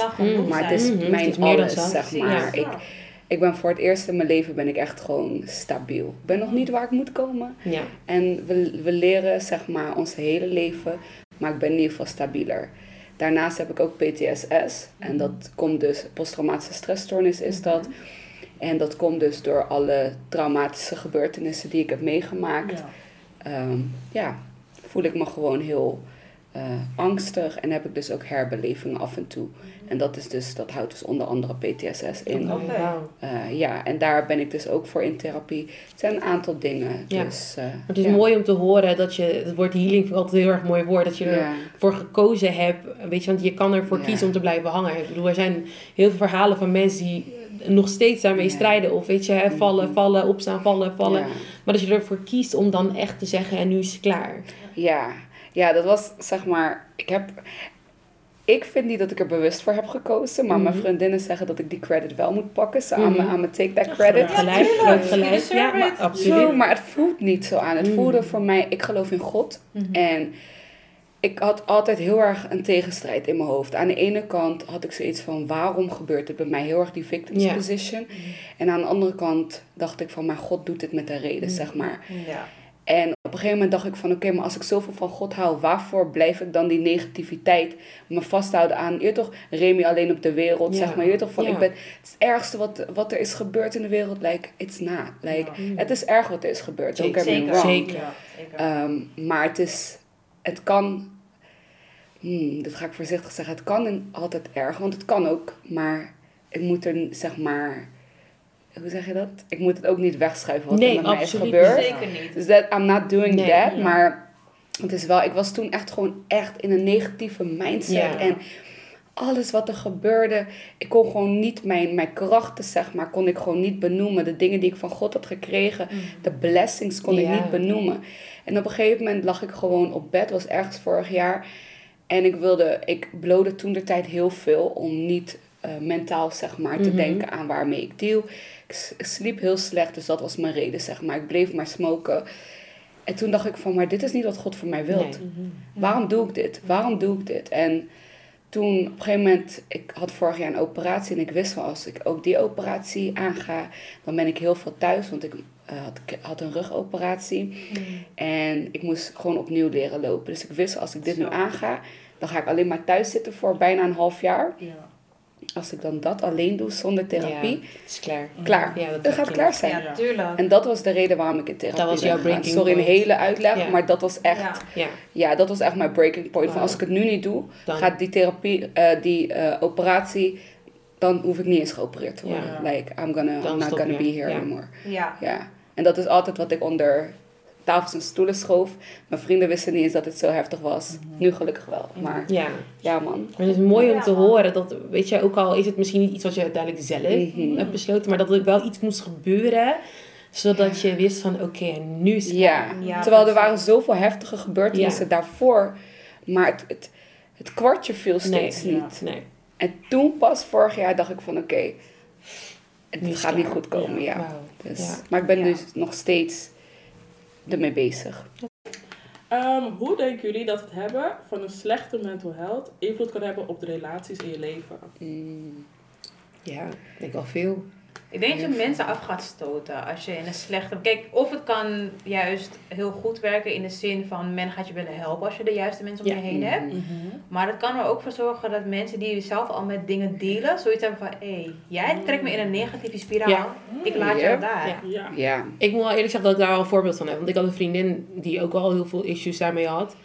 maar het is mhm. mijn alles, zeg maar. Ik, ik ben voor het eerst in mijn leven ben ik echt gewoon stabiel. Ik ben nog niet waar ik moet komen. Ja. En we, we leren zeg maar ons hele leven, maar ik ben in ieder geval stabieler. Daarnaast heb ik ook PTSS. En dat komt dus, posttraumatische stressstoornis is dat. En dat komt dus door alle traumatische gebeurtenissen die ik heb meegemaakt. Ja, um, ja voel ik me gewoon heel uh, angstig en heb ik dus ook herbelevingen af en toe. En dat, is dus, dat houdt dus onder andere PTSS in. Uh, ja, en daar ben ik dus ook voor in therapie. Het zijn een aantal dingen. Ja. Dus, uh, het is mooi om te horen dat je, het woord healing vind ik altijd een heel erg mooi woord, dat je ervoor gekozen hebt. Weet je, want je kan ervoor kiezen om te blijven hangen. Ik bedoel, er zijn heel veel verhalen van mensen die nog steeds daarmee strijden. Of weet je, mm-hmm. vallen, vallen, opstaan, vallen, vallen. Maar dat je ervoor kiest om dan echt te zeggen, en nu is het klaar. Ja, ja, dat was zeg maar. Ik heb ik vind niet dat ik er bewust voor heb gekozen, maar mijn mhm. vriendinnen zeggen dat ik die credit wel moet pakken. So mm -hmm. I'm take that credit. Ja, gelijk, groot gelijk. Ja, maar absoluut. maar het voelt niet zo aan. Het mhm. voelde voor mij, ik geloof in God. En ik had altijd heel erg een tegenstrijd in mijn hoofd. Aan de ene kant had ik zoiets van, waarom gebeurt het bij mij? Heel erg die victim position. En aan de andere kant dacht ik van, maar God doet dit met een reden, zeg maar. Ja. En op een gegeven moment dacht ik van oké, maar als ik zoveel van God hou, waarvoor blijf ik dan die negativiteit me vasthouden aan, je toch, Remy alleen op de wereld, zeg maar. Je toch van, ik ben, het, is het ergste wat, wat er is gebeurd in de wereld, like, it's not. Like, Het is erg wat er is gebeurd, zeker, zeker. zeker. Um, maar het is, het kan, hmm, dat ga ik voorzichtig zeggen, het kan altijd erg, want het kan ook, maar het moet er, zeg maar hoe zeg je dat? Ik moet het ook niet wegschuiven wat er met mij is gebeurd. Zeker niet. Dus that I'm not doing that. Maar het is wel, ik was toen echt gewoon echt in een negatieve mindset. En alles wat er gebeurde, ik kon gewoon niet mijn, mijn krachten, zeg maar, kon ik gewoon niet benoemen. De dingen die ik van God had gekregen, mm. de blessings kon ik niet benoemen. En op een gegeven moment lag ik gewoon op bed, was ergens vorig jaar. En ik wilde, ik blode toen de tijd heel veel om niet uh, mentaal, zeg maar, te mhm. denken aan waarmee ik deal. Ik sliep heel slecht, dus dat was mijn reden, zeg maar. Ik bleef maar smoken. En toen dacht ik van, maar dit is niet wat God voor mij wilt. Mhm. Waarom doe ik dit? Waarom doe ik dit? En toen op een gegeven moment, ik had vorig jaar een operatie en ik wist wel als ik ook die operatie aanga, dan ben ik heel veel thuis, want ik uh, had, had, een rugoperatie mhm. en ik moest gewoon opnieuw leren lopen. Dus ik wist als ik dit nu aanga, dan ga ik alleen maar thuis zitten voor bijna een half jaar. Ja als ik dan dat alleen doe zonder therapie, ja, is klaar. Klaar. Ja, dat, gaat klaar zijn. Ja, tuurlijk. En dat was de reden waarom ik in therapie dat was jouw breaking Sorry, een hele uitleg, maar dat was echt, ja. Ja. dat was echt mijn breaking point. Van als ik het nu niet doe, dan. gaat die therapie, uh, die uh, operatie, dan hoef ik niet eens geopereerd te worden. Like, I'm, gonna, I'm not gonna be here anymore. Ja. ja. En dat is altijd wat ik onder tafels en stoelen schoof. Mijn vrienden wisten niet eens dat het zo heftig was. Mhm. Nu gelukkig wel. Maar ja, ja man. Maar het is mooi om te horen dat, weet je, ook al is het misschien niet iets wat je uiteindelijk zelf mhm. hebt besloten, maar dat er wel iets moest gebeuren zodat je wist van oké, nu is het ja. ja. Terwijl er waren zoveel heftige gebeurtenissen daarvoor. Maar het, het, het kwartje viel steeds niet. Nee. En toen pas vorig jaar dacht ik van oké, het gaat niet goed komen. Ja. Dus, Maar ik ben dus nog steeds ermee bezig. Um, hoe denken jullie dat het hebben van een slechte mental health invloed kan hebben op de relaties in je leven? Mm. Ja, ik denk wel veel. Ik denk dat je mensen af gaat stoten als je in een slechte. Kijk, of het kan juist heel goed werken in de zin van men gaat je willen helpen als je de juiste mensen om je heen hebt. Mhm. Maar het kan er ook voor zorgen dat mensen die zelf al met dingen dealen, zoiets hebben van hé, hey, jij trekt me in een negatieve spiraal. Ik laat jou daar. Ja. Ja. Ik moet wel eerlijk zeggen dat ik daar al een voorbeeld van heb. Want ik had een vriendin die ook al heel veel issues daarmee had.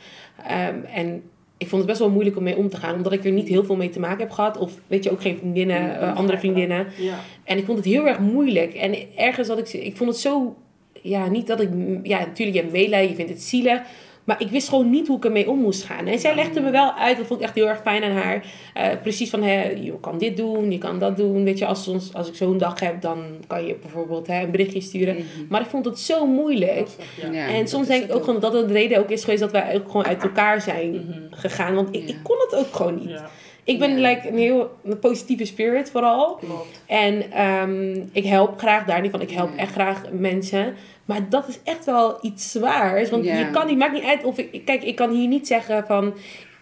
Um, en ik vond het best wel moeilijk om mee om te gaan. Omdat ik er niet heel veel mee te maken heb gehad. Of weet je, ook geen vriendinnen, uh, andere vriendinnen. Ja. En ik vond het heel erg moeilijk. En ergens had ik... Ik vond het zo... Ja, niet dat ik... Ja, natuurlijk, je hebt meelijden, je vindt het zielig. Maar ik wist gewoon niet hoe ik ermee om moest gaan. En zij legde me wel uit, dat vond ik echt heel erg fijn aan haar. Uh, precies van, hè, je kan dit doen, je kan dat doen. Weet je, als, soms, als ik zo'n dag heb, dan kan je bijvoorbeeld hè, een berichtje sturen. Mhm. Maar ik vond het zo moeilijk. Ja, en soms denk ik ook gewoon dat dat de reden ook is geweest dat wij ook gewoon uit elkaar zijn mhm. gegaan. Want ik, ik kon het ook gewoon niet. Ik ben like, een heel een positieve spirit vooral. Klopt. En um, ik help graag daar niet van. Ik help echt graag mensen. Maar dat is echt wel iets zwaars. Want je kan niet, maakt niet uit of ik. Kijk, ik kan hier niet zeggen van.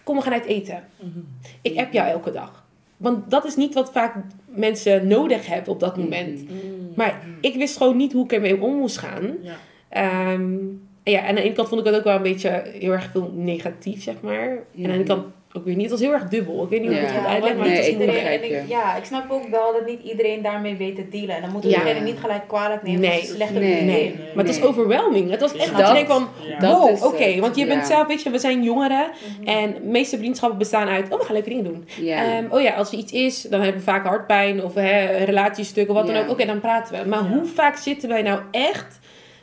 Kom, we gaan uit eten. Mhm. Ik heb jou elke dag. Want dat is niet wat vaak mensen nodig hebben op dat mhm. moment. Mhm. Maar ik wist gewoon niet hoe ik ermee om moest gaan. Ja. Ehm, en ja, en aan de ene kant vond ik het ook wel een beetje heel erg veel negatief, zeg maar. En aan de kant ook weer niet. Het was heel erg dubbel. Ik weet niet hoe ik het moet uitleggen, maar nee, iedereen, ik, ja, ik snap ook wel dat niet iedereen daarmee weet te dealen. En dan moeten we ja. degene niet gelijk kwalijk nemen. Nee, slechte nee, nee. Maar het was overwhelming. Het was echt dat, je denkt van, wow, oké. want je bent zelf, weet je, we zijn jongeren. Mhm. En de meeste vriendschappen bestaan uit, oh, we gaan leuke dingen doen. Um, oh ja, als er iets is, dan hebben we vaak hartpijn of hè, relatiestuk of wat dan ook. Oké, dan praten we. Maar hoe vaak zitten wij nou echt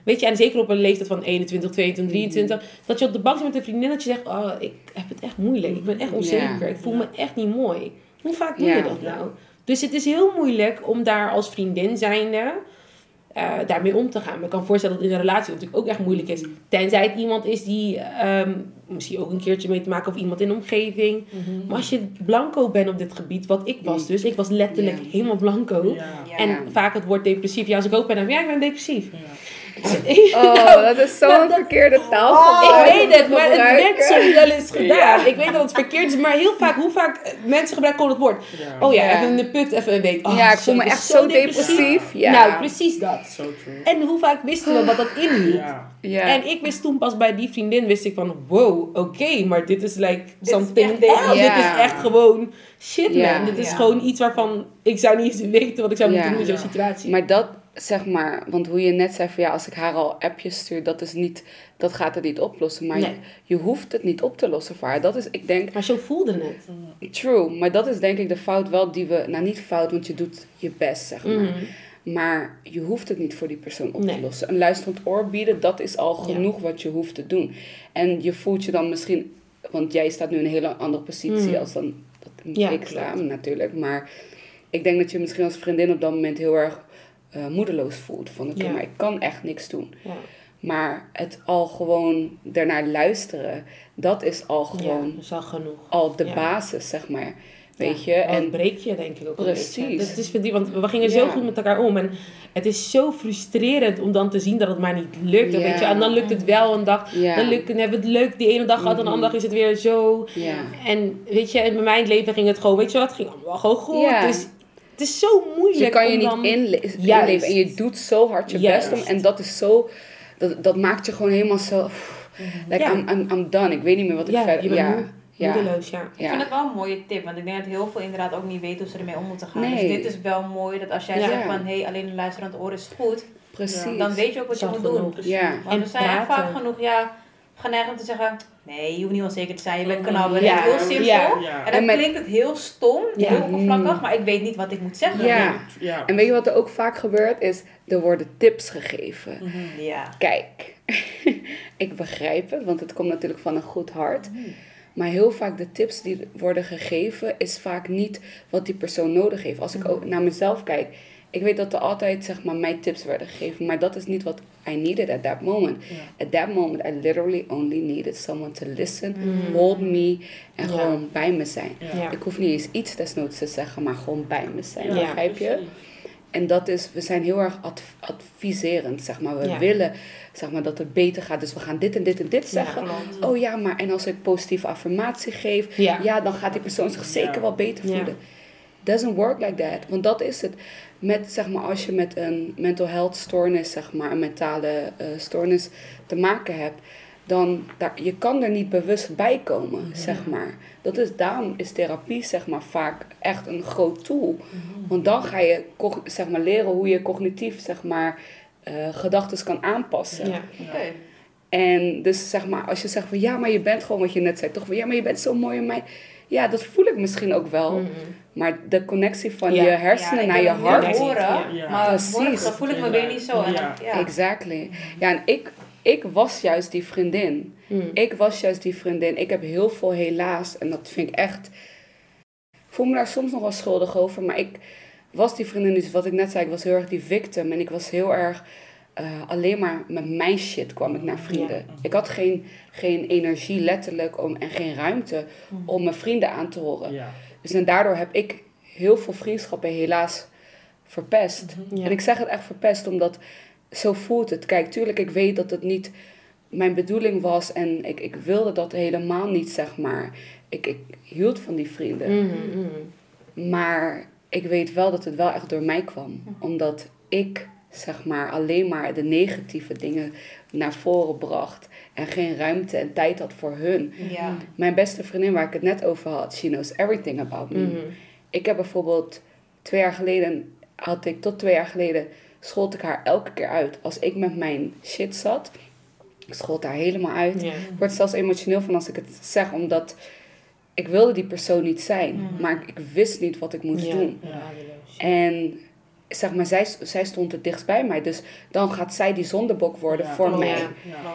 Weet je, en zeker op een leeftijd van 21, 22, 23. Dat je op de bank zit met een vriendin dat je zegt, oh, ik heb het echt moeilijk. Ik ben echt onzeker. Ik voel me echt niet mooi. Hoe vaak doe je dat nou? Dus het is heel moeilijk om daar als vriendin zijnde... uh, daarmee om te gaan. Maar ik kan voorstellen dat in een relatie natuurlijk ook echt moeilijk is. Tenzij het iemand is die um, misschien ook een keertje mee te maken of iemand in de omgeving. Mhm. Maar als je blanco bent op dit gebied, wat ik was dus, ik was letterlijk helemaal blanco. En vaak het woord depressief. Ja, als ik ook ben, dan ja, ik ben depressief. Oh, dat is zo'n nou, verkeerde taal. Oh, ik weet het, maar het werd zo wel eens gedaan. Ik weet dat het verkeerd is, maar heel vaak, hoe vaak mensen gebruiken gewoon het woord. Oh ja, even in de put, even een week. Oh, ja, ik voel me echt zo depressief. Ja. Nou, precies dat. En hoe vaak wisten we wat dat inhield? Ja. En ik wist toen pas bij die vriendin, wist ik van, wow, oké, maar dit is like something else. Dit is echt gewoon shit, man. Dit is gewoon iets waarvan ik zou niet eens weten wat ik zou moeten doen in zo'n situatie. Maar dat zeg maar, want hoe je net zei van ja, als ik haar al appjes stuur, dat is niet, dat gaat het niet oplossen. Maar je, hoeft het niet op te lossen voor haar. Dat is, ik denk. Maar zo voelde het. True, maar dat is denk ik de fout wel die we, nou niet fout, want je doet je best, zeg maar. Mhm. Maar je hoeft het niet voor die persoon op te lossen. Een luisterend oor bieden, dat is al genoeg wat je hoeft te doen. En je voelt je dan misschien, want jij staat nu in een hele andere positie mhm. als dan dat ja, ik sta natuurlijk. Maar ik denk dat je misschien als vriendin op dat moment heel erg uh, moedeloos voelt. Van oké, maar ik kan echt niks doen. Maar het al gewoon ernaar luisteren, dat is al gewoon ja, is al, genoeg. al de basis, zeg maar. Weet je? En breek je denk ik ook Precies. Dat is, want we gingen zo goed met elkaar om. En het is zo frustrerend om dan te zien dat het maar niet lukt. Weet je? En dan lukt het wel een dag. Dan, lukt, dan hebben we het leuk die ene dag gehad. En de andere dag is het weer zo. En weet je, in mijn leven ging het gewoon, weet je wat, het ging allemaal gewoon goed. Dus het is zo moeilijk. Je kan je niet inleven. En je doet zo hard je best om. En dat is zo... Dat, dat maakt je gewoon helemaal zo... Mhm. Like, ja. I'm, I'm, I'm, done. Ik weet niet meer wat ik verder... ja. Ja. Moedeloos, ja. Ik vind het wel een mooie tip, want ik denk dat heel veel inderdaad ook niet weten hoe ze ermee om moeten gaan. Dus dit is wel mooi, dat als jij zegt van, hé, hey, alleen een luisterend oor is goed, Precies. dan weet je ook wat je moet doen. Ja. Want we zijn vaak genoeg, ja, geneigd om te zeggen, Nee, je hoeft niet onzeker te zijn. Je bent knabber. Ja. Het is heel simpel. Ja. En dan klinkt het heel stom, heel oppervlakkig, maar ik weet niet wat ik moet zeggen. Ja. ja. En weet je wat er ook vaak gebeurt? Is, er worden tips gegeven. Mhm. Ja. Kijk, ik begrijp het, want het komt natuurlijk van een goed hart. Mhm. Maar heel vaak de tips die worden gegeven, is vaak niet wat die persoon nodig heeft. Als ik mhm. ook naar mezelf kijk, ik weet dat er altijd zeg maar mijn tips werden gegeven, maar dat is niet wat I needed at that moment. At that moment, I literally only needed someone to listen, mm. hold me en gewoon bij me zijn. Ik hoef niet eens iets desnoods te zeggen, maar gewoon bij me zijn. Begrijp je? En dat is, we zijn heel erg adviserend, zeg maar. We willen, zeg maar, dat het beter gaat. Dus we gaan dit en dit en dit zeggen. oh ja, maar en als ik positieve affirmatie geef, ja, dan gaat die persoon zich zeker wel beter voelen. Doesn't work like that. Want dat is het met, zeg maar, als je met een mental health stoornis, zeg maar, een mentale uh, stoornis te maken hebt, dan daar, je kan er niet bewust bij komen, zeg maar. Dat is, daarom is therapie, zeg maar, vaak echt een groot tool. Mhm. Want dan ga je, zeg maar, leren hoe je cognitief, zeg maar, uh, gedachten kan aanpassen. Ja. Okay. En dus, zeg maar, als je zegt van, ja, maar je bent gewoon wat je net zei, toch van, ja, maar je bent zo mooi in mij ja, dat voel ik misschien ook wel. Mhm. Maar de connectie van je hersenen naar je hart. Horen, ja. Maar Precies. dat voel ik me weer niet zo. Ja. Exactly. Ja, en ik, ik was juist die vriendin. Mhm. Ik was juist die vriendin. Ik heb heel veel helaas. En dat vind ik echt... Ik voel me daar soms nog wel schuldig over. Maar ik was die vriendin. Dus wat ik net zei, ik was heel erg die victim. En ik was heel erg uh, alleen maar met mijn shit kwam ik naar vrienden. Ik had geen, geen energie letterlijk om, en geen ruimte mm. om mijn vrienden aan te horen. Ja. Dus en daardoor heb ik heel veel vriendschappen helaas verpest. Mhm. En ik zeg het echt verpest omdat zo voelt het. Kijk, tuurlijk, ik weet dat het niet mijn bedoeling was en ik, ik wilde dat helemaal niet, zeg maar. Ik, ik hield van die vrienden. Mhm, mhm. Maar ik weet wel dat het wel echt door mij kwam. Omdat ik zeg maar, alleen maar de negatieve dingen naar voren bracht. En geen ruimte en tijd had voor hun. Ja. Mijn beste vriendin, waar ik het net over had, she knows everything about me. Mhm. Ik heb bijvoorbeeld twee jaar geleden, had ik tot twee jaar geleden, schold ik haar elke keer uit. Als ik met mijn shit zat, schold haar helemaal uit. Ik word zelfs emotioneel van als ik het zeg, omdat ik wilde die persoon niet zijn. Mhm. Maar ik wist niet wat ik moest doen. En zeg maar, zij, zij stond het dichtst bij mij. Dus dan gaat zij die zondebok worden voor oh, mij.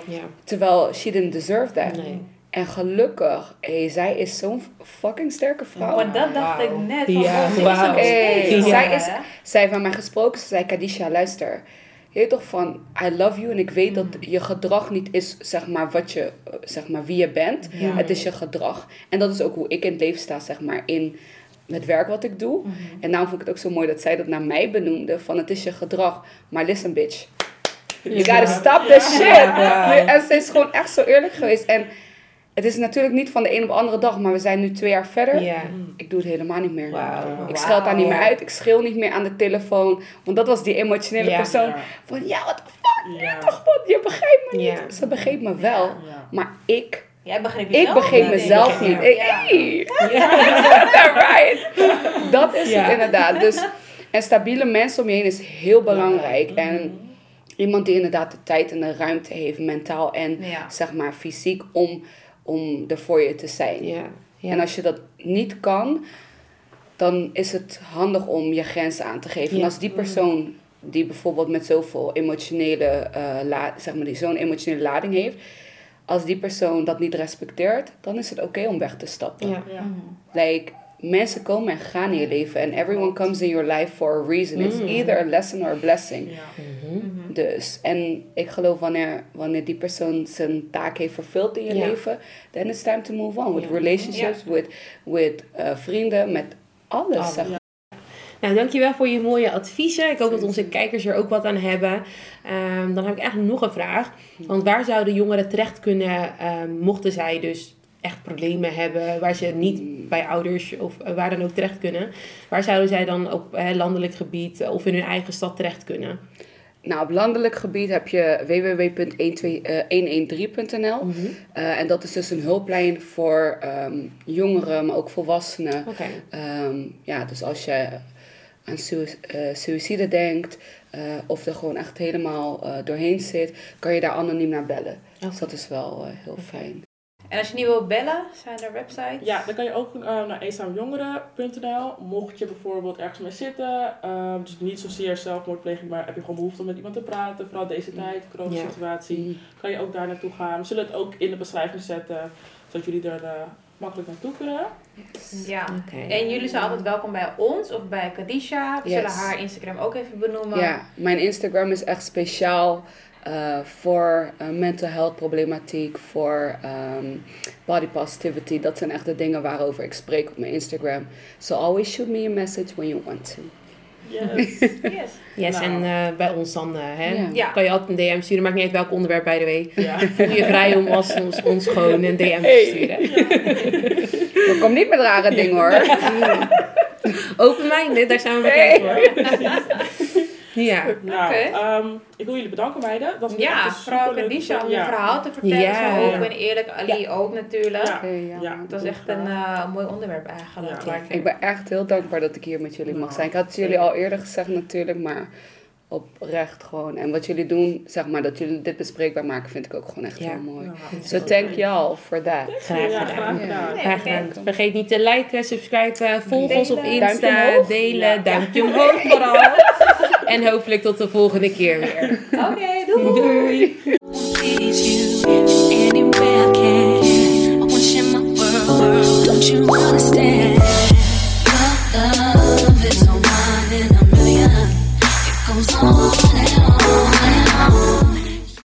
Ja. Terwijl she didn't deserve that. Nee. En gelukkig, hey, zij is zo'n fucking sterke vrouw. Maar dat dacht ik net. Van, ja, wow. Hey, Zij, is, zij heeft met mij gesproken. Ze zei, Kadisha, luister. je toch van, I love you en ik weet dat je gedrag niet is, zeg maar, wat je, zeg maar, wie je bent. Het is je gedrag. En dat is ook hoe ik in het leven sta, zeg maar, in het werk wat ik doe. Mhm. En daarom vond ik het ook zo mooi dat zij dat naar mij benoemde, van het is je gedrag. Maar listen bitch, you gotta stop this shit. En ze is gewoon echt zo eerlijk geweest. En het is natuurlijk niet van de een op de andere dag, maar we zijn nu twee jaar verder. Ik doe het helemaal niet meer. Ik scheld daar niet meer uit. Ik schreeuw niet meer aan de telefoon. Want dat was die emotionele persoon. Van ja, wat de fuck? Ja. toch, je begrijpt me niet. Ze begreep me wel. Maar ik... Jij begreep ik begreep mezelf niet. Ik, hey. right. Dat is het inderdaad. Dus, en stabiele mensen om je heen is heel belangrijk. En iemand die inderdaad de tijd en de ruimte heeft, mentaal en zeg maar fysiek, om om er voor je te zijn. Ja, En als je dat niet kan, dan is het handig om je grenzen aan te geven. En als die persoon die bijvoorbeeld met zoveel emotionele, uh, zeg maar, die zo'n emotionele lading heeft, als die persoon dat niet respecteert, dan is het oké om weg te stappen. Ja. Like, mensen komen en gaan in je leven. En everyone comes in your life for a reason. It's mm. either a lesson or a blessing. Mm-hmm. Dus, en ik geloof wanneer, wanneer die persoon zijn taak heeft vervuld in je leven, then it's time to move on. With relationships, with, with uh, vrienden, met alles. Zeg nou, dankjewel voor je mooie adviezen. Ik hoop dat onze kijkers er ook wat aan hebben. Um, dan heb ik eigenlijk nog een vraag. Want waar zouden jongeren terecht kunnen, um, mochten zij dus echt problemen hebben, waar ze niet bij ouders of waar dan ook terecht kunnen. Waar zouden zij dan op landelijk gebied of in hun eigen stad terecht kunnen? Nou, op landelijk gebied heb je www.113.nl. Mm uh, en dat is dus een hulplijn voor um, jongeren, maar ook volwassenen. Okay. Um, ja, dus als je aan su uh, suïcide denkt uh, of er gewoon echt helemaal doorheen zit, kan je daar anoniem naar bellen. Dus dat is wel heel fijn. En als je niet wilt bellen, zijn er websites? Ja, dan kan je ook uh, naar eenzaamjongeren.nl. Mocht je bijvoorbeeld ergens mee zitten, uh, dus niet zozeer zelfmoordpleging, maar heb je gewoon behoefte om met iemand te praten, vooral deze tijd, corona-situatie, mm. kan je ook daar naartoe gaan. We zullen het ook in de beschrijving zetten, zodat jullie er uh, makkelijk naartoe kunnen. Ja, en jullie zijn altijd welkom bij ons of bij Kadisha. We zullen haar Instagram ook even benoemen. Ja, mijn Instagram is echt speciaal uh, voor uh, mental health problematiek, voor um, body positivity. Dat zijn echt de dingen waarover ik spreek op mijn Instagram. So always shoot me a message when you want to. Yes. yes. yes nou. En uh, bij ons dan hè, ja. kan je altijd een DM sturen. Maakt niet uit welk onderwerp bij de week. Ja. Voel je vrij om ons, ons, ons gewoon een DM te sturen. Ja. kom niet met rare dingen hoor. Open minded, daar zijn we bekend voor. Ja. Nou, ehm, ik wil jullie bedanken meiden. Dat ja, vooral Kadisha om je verhaal te vertellen. Ja. Zo open en eerlijk. Ali ook natuurlijk. Ja. ja. Dat is echt een uh, mooi onderwerp eigenlijk. Ik ben echt heel dankbaar dat ik hier met jullie mag zijn. Ik had het jullie al eerder gezegd natuurlijk, maar oprecht gewoon. En wat jullie doen, zeg maar, dat jullie dit bespreekbaar maken, vind ik ook gewoon echt heel mooi. So thank y'all for that. Graag gedaan. Graag gedaan. Vergeet niet te liken, subscriben, volg ons op Insta, delen, duimpje omhoog vooral. en hopelijk tot de volgende keer weer. Oké, okay, doei. doei.